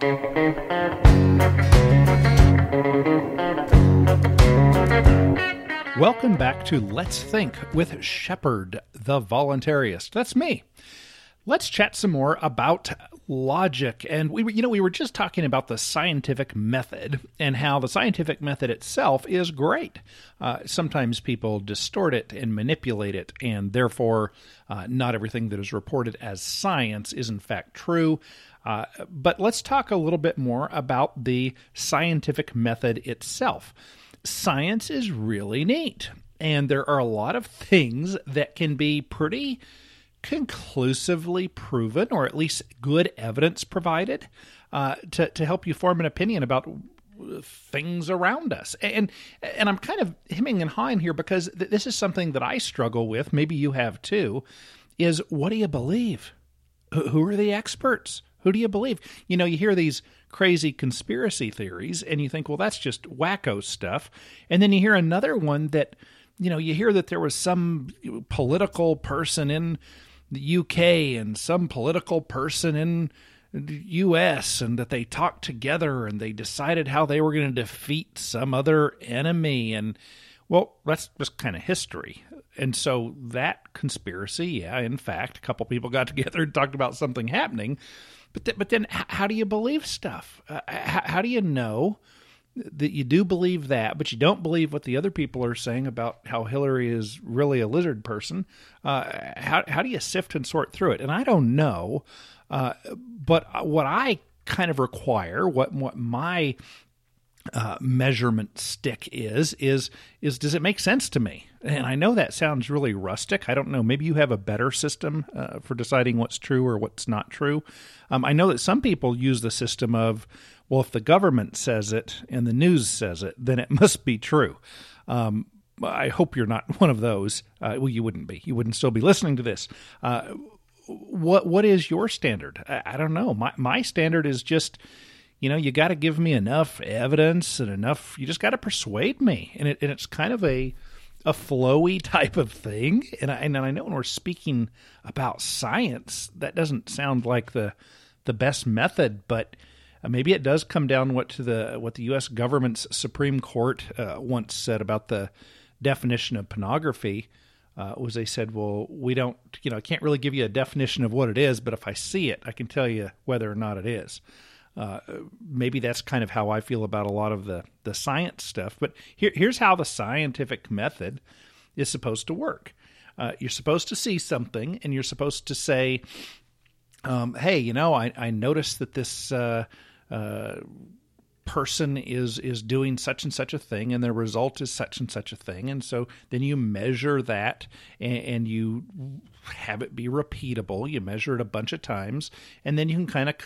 Welcome back to Let's Think with Shepard, the voluntarist. That's me. Let's chat some more about logic. And we, you know, we were just talking about the scientific method and how the scientific method itself is great. Uh, sometimes people distort it and manipulate it, and therefore, uh, not everything that is reported as science is in fact true. Uh, but let's talk a little bit more about the scientific method itself science is really neat. And there are a lot of things that can be pretty conclusively proven, or at least good evidence provided, uh, to, to help you form an opinion about things around us. And and I'm kind of hemming and hawing here because th- this is something that I struggle with. Maybe you have too. Is what do you believe? who are the experts? Who do you believe? You know, you hear these crazy conspiracy theories and you think, well, that's just wacko stuff. And then you hear another one that, you know, you hear that there was some political person in the UK and some political person in the US and that they talked together and they decided how they were going to defeat some other enemy. And, well, that's just kind of history. And so that conspiracy, yeah, in fact, a couple people got together and talked about something happening. But th- but then, how do you believe stuff? Uh, how, how do you know that you do believe that, but you don't believe what the other people are saying about how Hillary is really a lizard person? Uh, how how do you sift and sort through it? And I don't know. Uh, but what I kind of require, what what my uh, measurement stick is is is does it make sense to me? And i know that sounds really rustic. I don't know. Maybe you have a better system uh, for deciding what's true or what's not true. Um, i know that some people use the system of well if the government says it and the news says it then it must be true. Um, i hope you're not one of those. Uh, well you wouldn't be. You wouldn't still be listening to this. Uh, what what is your standard? I, I don't know. My my standard is just you know, you got to give me enough evidence and enough. You just got to persuade me, and it and it's kind of a a flowy type of thing. And I and I know when we're speaking about science, that doesn't sound like the the best method, but uh, maybe it does come down what to the what the U.S. government's Supreme Court uh, once said about the definition of pornography. Uh, was they said, well, we don't, you know, I can't really give you a definition of what it is, but if I see it, I can tell you whether or not it is. Uh, maybe that's kind of how I feel about a lot of the, the science stuff. But here, here's how the scientific method is supposed to work. Uh, you're supposed to see something, and you're supposed to say, um, "Hey, you know, I, I noticed that this uh, uh person is is doing such and such a thing, and the result is such and such a thing." And so then you measure that, and, and you have it be repeatable. You measure it a bunch of times, and then you can kind of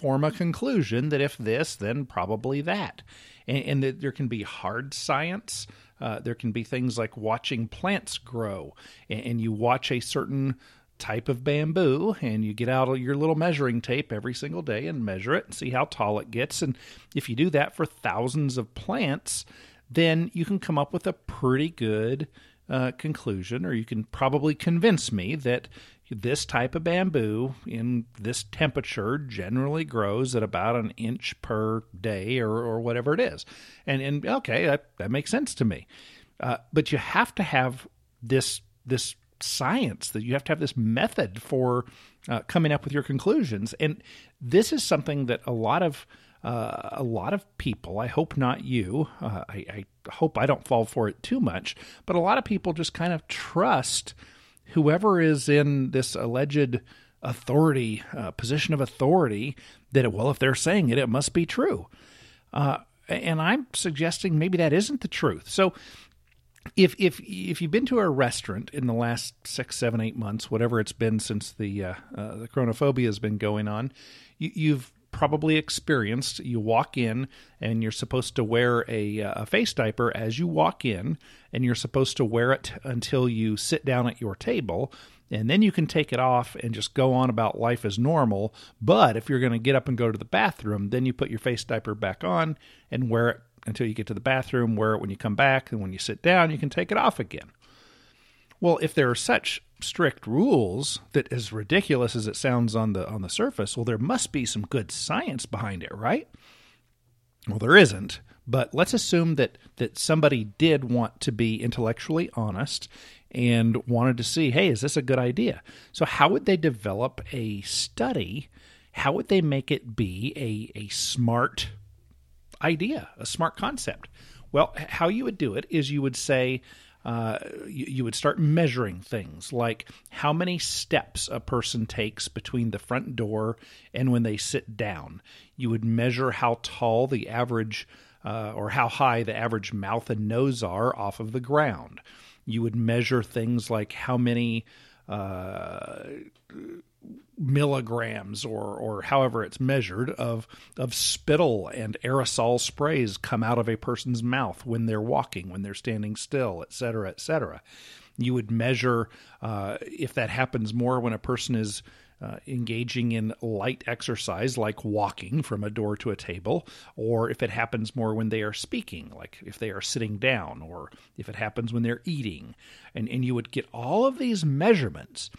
form a conclusion that if this, then probably that. And, and that there can be hard science. Uh, there can be things like watching plants grow, and, and you watch a certain type of bamboo and you get out your little measuring tape every single day and measure it and see how tall it gets. And if you do that for thousands of plants, then you can come up with a pretty good uh, conclusion, or you can probably convince me that this type of bamboo in this temperature generally grows at about an inch per day or, or whatever it is. And, and okay, that, that makes sense to me. Uh, but you have to have this this science that you have to have this method for uh, coming up with your conclusions and this is something that a lot of uh, a lot of people i hope not you uh, I, I, hope i don't fall for it too much but a lot of people just kind of trust whoever is in this alleged authority, uh, position of authority, that, well, if they're saying it, it must be true. Uh, and I'm suggesting maybe that isn't the truth. So if if if you've been to a restaurant in the last six, seven, eight months, whatever it's been since the uh, uh, the chronophobia has been going on, you, you've probably experienced. You walk in and you're supposed to wear a, uh, a face diaper as you walk in, and you're supposed to wear it until you sit down at your table. And then you can take it off and just go on about life as normal. But if you're going to get up and go to the bathroom, then you put your face diaper back on and wear it until you get to the bathroom, wear it when you come back, and when you sit down, you can take it off again. Well, if there are such strict rules that as ridiculous as it sounds on the on the surface, well there must be some good science behind it, right? Well, there isn't, but let's assume that that somebody did want to be intellectually honest and wanted to see, hey, is this a good idea? So how would they develop a study? How would they make it be a a smart idea, a smart concept? Well, how you would do it is you would say, uh, you, you, would start measuring things like how many steps a person takes between the front door and when they sit down. You would measure how tall the average uh, or how high the average mouth and nose are off of the ground. You would measure things like how many. Uh, milligrams or or however it's measured of of spittle and aerosol sprays come out of a person's mouth when they're walking, when they're standing still, et cetera, et cetera. You would measure uh, if that happens more when a person is uh, engaging in light exercise like walking from a door to a table, or if it happens more when they are speaking, like if they are sitting down, or if it happens when they're eating. And, and you would get all of these measurements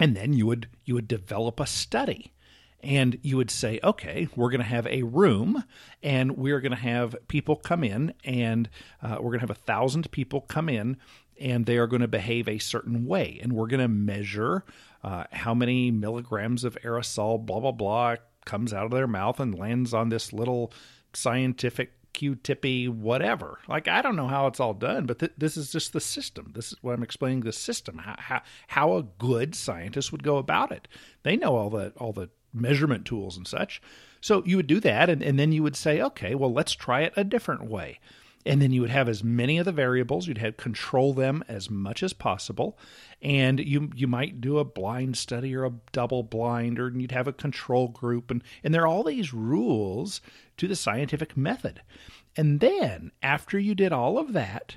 and then you would you would develop a study and you would say okay we're going to have a room and we're going to have people come in and uh, we're going to have a thousand people come in and they are going to behave a certain way. And we're going to measure uh, how many milligrams of aerosol blah blah blah comes out of their mouth and lands on this little scientific Q-tippy, whatever. Like I don't know how it's all done, but th- this is just the system. This is what I'm explaining. The system, how, how how a good scientist would go about it. They know all the all the measurement tools and such. So you would do that, and, and then you would say, okay, well, let's try it a different way. And then you would have as many of the variables. You'd have control them as much as possible, and you you might do a blind study or a double blind, or you'd have a control group, and and there are all these rules to the scientific method. And then after you did all of that,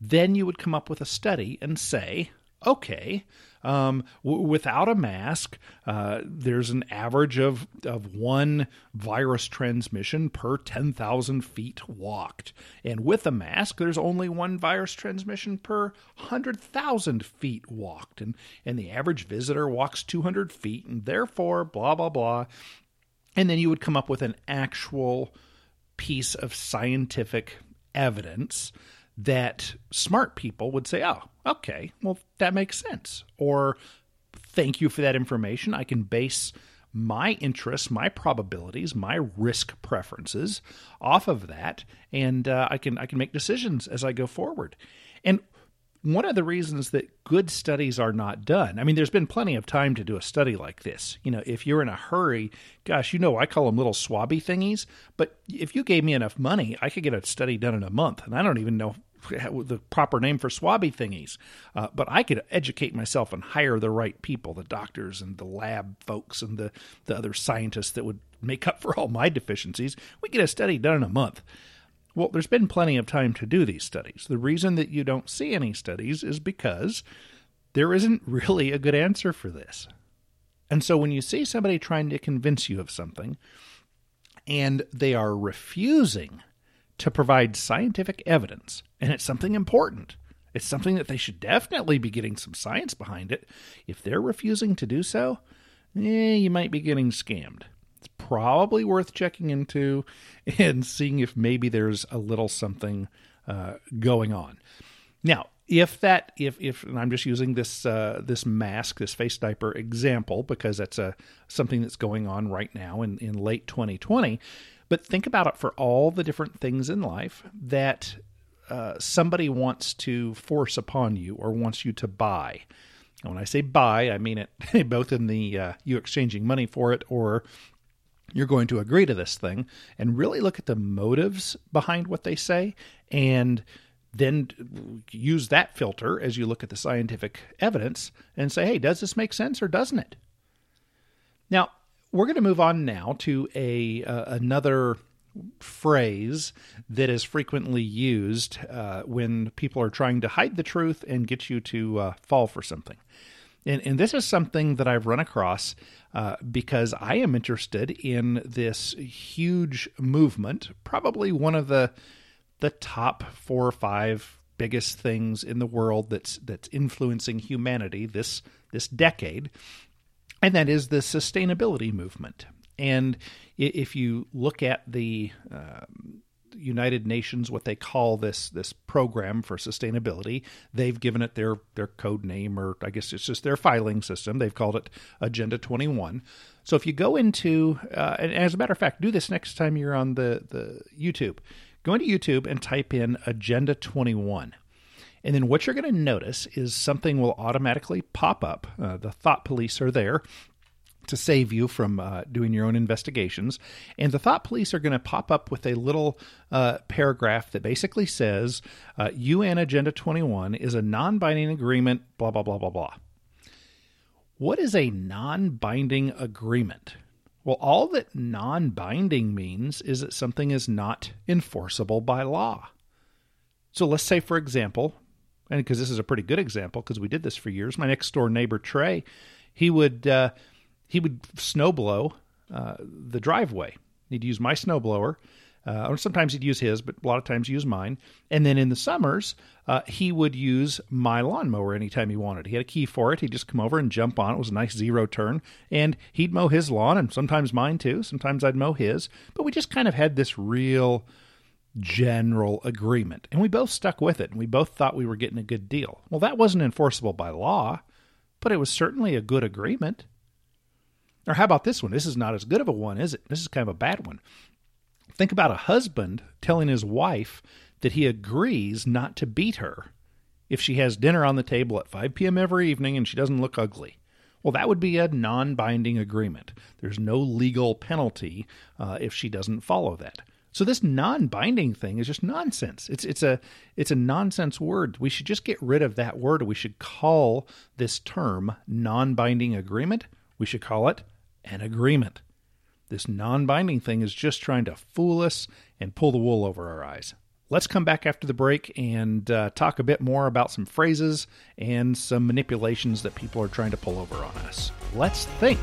then you would come up with a study and say, okay, um, w- without a mask, uh, there's an average of, of one virus transmission per 10,000 feet walked. And with a mask, there's only one virus transmission per 100,000 feet walked. And, and the average visitor walks 200 feet, and therefore, blah, blah, blah. And then you would come up with an actual piece of scientific evidence that smart people would say, oh, okay, well, that makes sense. Or thank you for that information. I can base my interests, my probabilities, my risk preferences off of that, and uh, I can I can make decisions as I go forward. And one of the reasons that good studies are not done, I mean, there's been plenty of time to do a study like this. You know, if you're in a hurry, gosh, you know, I call them little swabby thingies, but if you gave me enough money, I could get a study done in a month. And I don't even know the proper name for swabby thingies. Uh, but I could educate myself and hire the right people, the doctors and the lab folks and the, the other scientists that would make up for all my deficiencies. We get a study done in a month. Well, there's been plenty of time to do these studies. The reason that you don't see any studies is because there isn't really a good answer for this. And so when you see somebody trying to convince you of something and they are refusing to provide scientific evidence, and it's something important. It's something that they should definitely be getting some science behind it. If they're refusing to do so, eh, you might be getting scammed. Probably worth checking into and seeing if maybe there's a little something uh, going on. Now, if that if if and I'm just using this uh, this mask this face diaper example because that's a something that's going on right now in in late 2020 but think about it for all the different things in life that uh, somebody wants to force upon you or wants you to buy. And when I say buy, I mean it both in the uh, you exchanging money for it or you're going to agree to this thing and really look at the motives behind what they say and then use that filter as you look at the scientific evidence and say, hey, does this make sense or doesn't it? Now, we're going to move on now to a uh, another phrase that is frequently used uh, when people are trying to hide the truth and get you to uh, fall for something. And, and, this is something that I've run across uh, because I am interested in this huge movement, probably one of the the top four or five biggest things in the world that's that's influencing humanity this this decade, and that is the sustainability movement. And if you look at the uh, United Nations, what they call this this program for sustainability, they've given it their their code name, or I guess it's just their filing system. They've called it Agenda 21. So if you go into, uh, and as a matter of fact, do this next time you're on the the YouTube. Go into YouTube and type in Agenda 21. And then what you're going to notice is something will automatically pop up. Uh, the thought police are there to save you from uh, doing your own investigations. And the thought police are going to pop up with a little uh, paragraph that basically says uh, UN Agenda 21 is a non binding agreement, blah, blah, blah, blah, blah. What is a non binding agreement? Well, all that non binding means is that something is not enforceable by law. So let's say, for example, and because this is a pretty good example, because we did this for years, my next door neighbor, Trey, he would. He would snowblow uh, the driveway. He'd use my snowblower, uh, or sometimes he'd use his, but a lot of times use mine. And then in the summers, uh, he would use my lawnmower anytime he wanted. He had a key for it. He'd just come over and jump on. It was a nice zero turn, and he'd mow his lawn, and sometimes mine too. Sometimes I'd mow his. But we just kind of had this real general agreement, and we both stuck with it, and we both thought we were getting a good deal. Well, that wasn't enforceable by law, but it was certainly a good agreement. Or how about this one? This is not as good of a one, is it? This is kind of a bad one. Think about a husband telling his wife that he agrees not to beat her if she has dinner on the table at 5 p.m. every evening and she doesn't look ugly. Well, that would be a non binding agreement. There's no legal penalty uh, if she doesn't follow that. So this non-binding thing is just nonsense. It's it's a it's a nonsense word. We should just get rid of that word. We should call this term non-binding agreement. We should call it an agreement. This non binding thing is just trying to fool us and pull the wool over our eyes. Let's come back after the break and uh, talk a bit more about some phrases and some manipulations that people are trying to pull over on us. Let's think.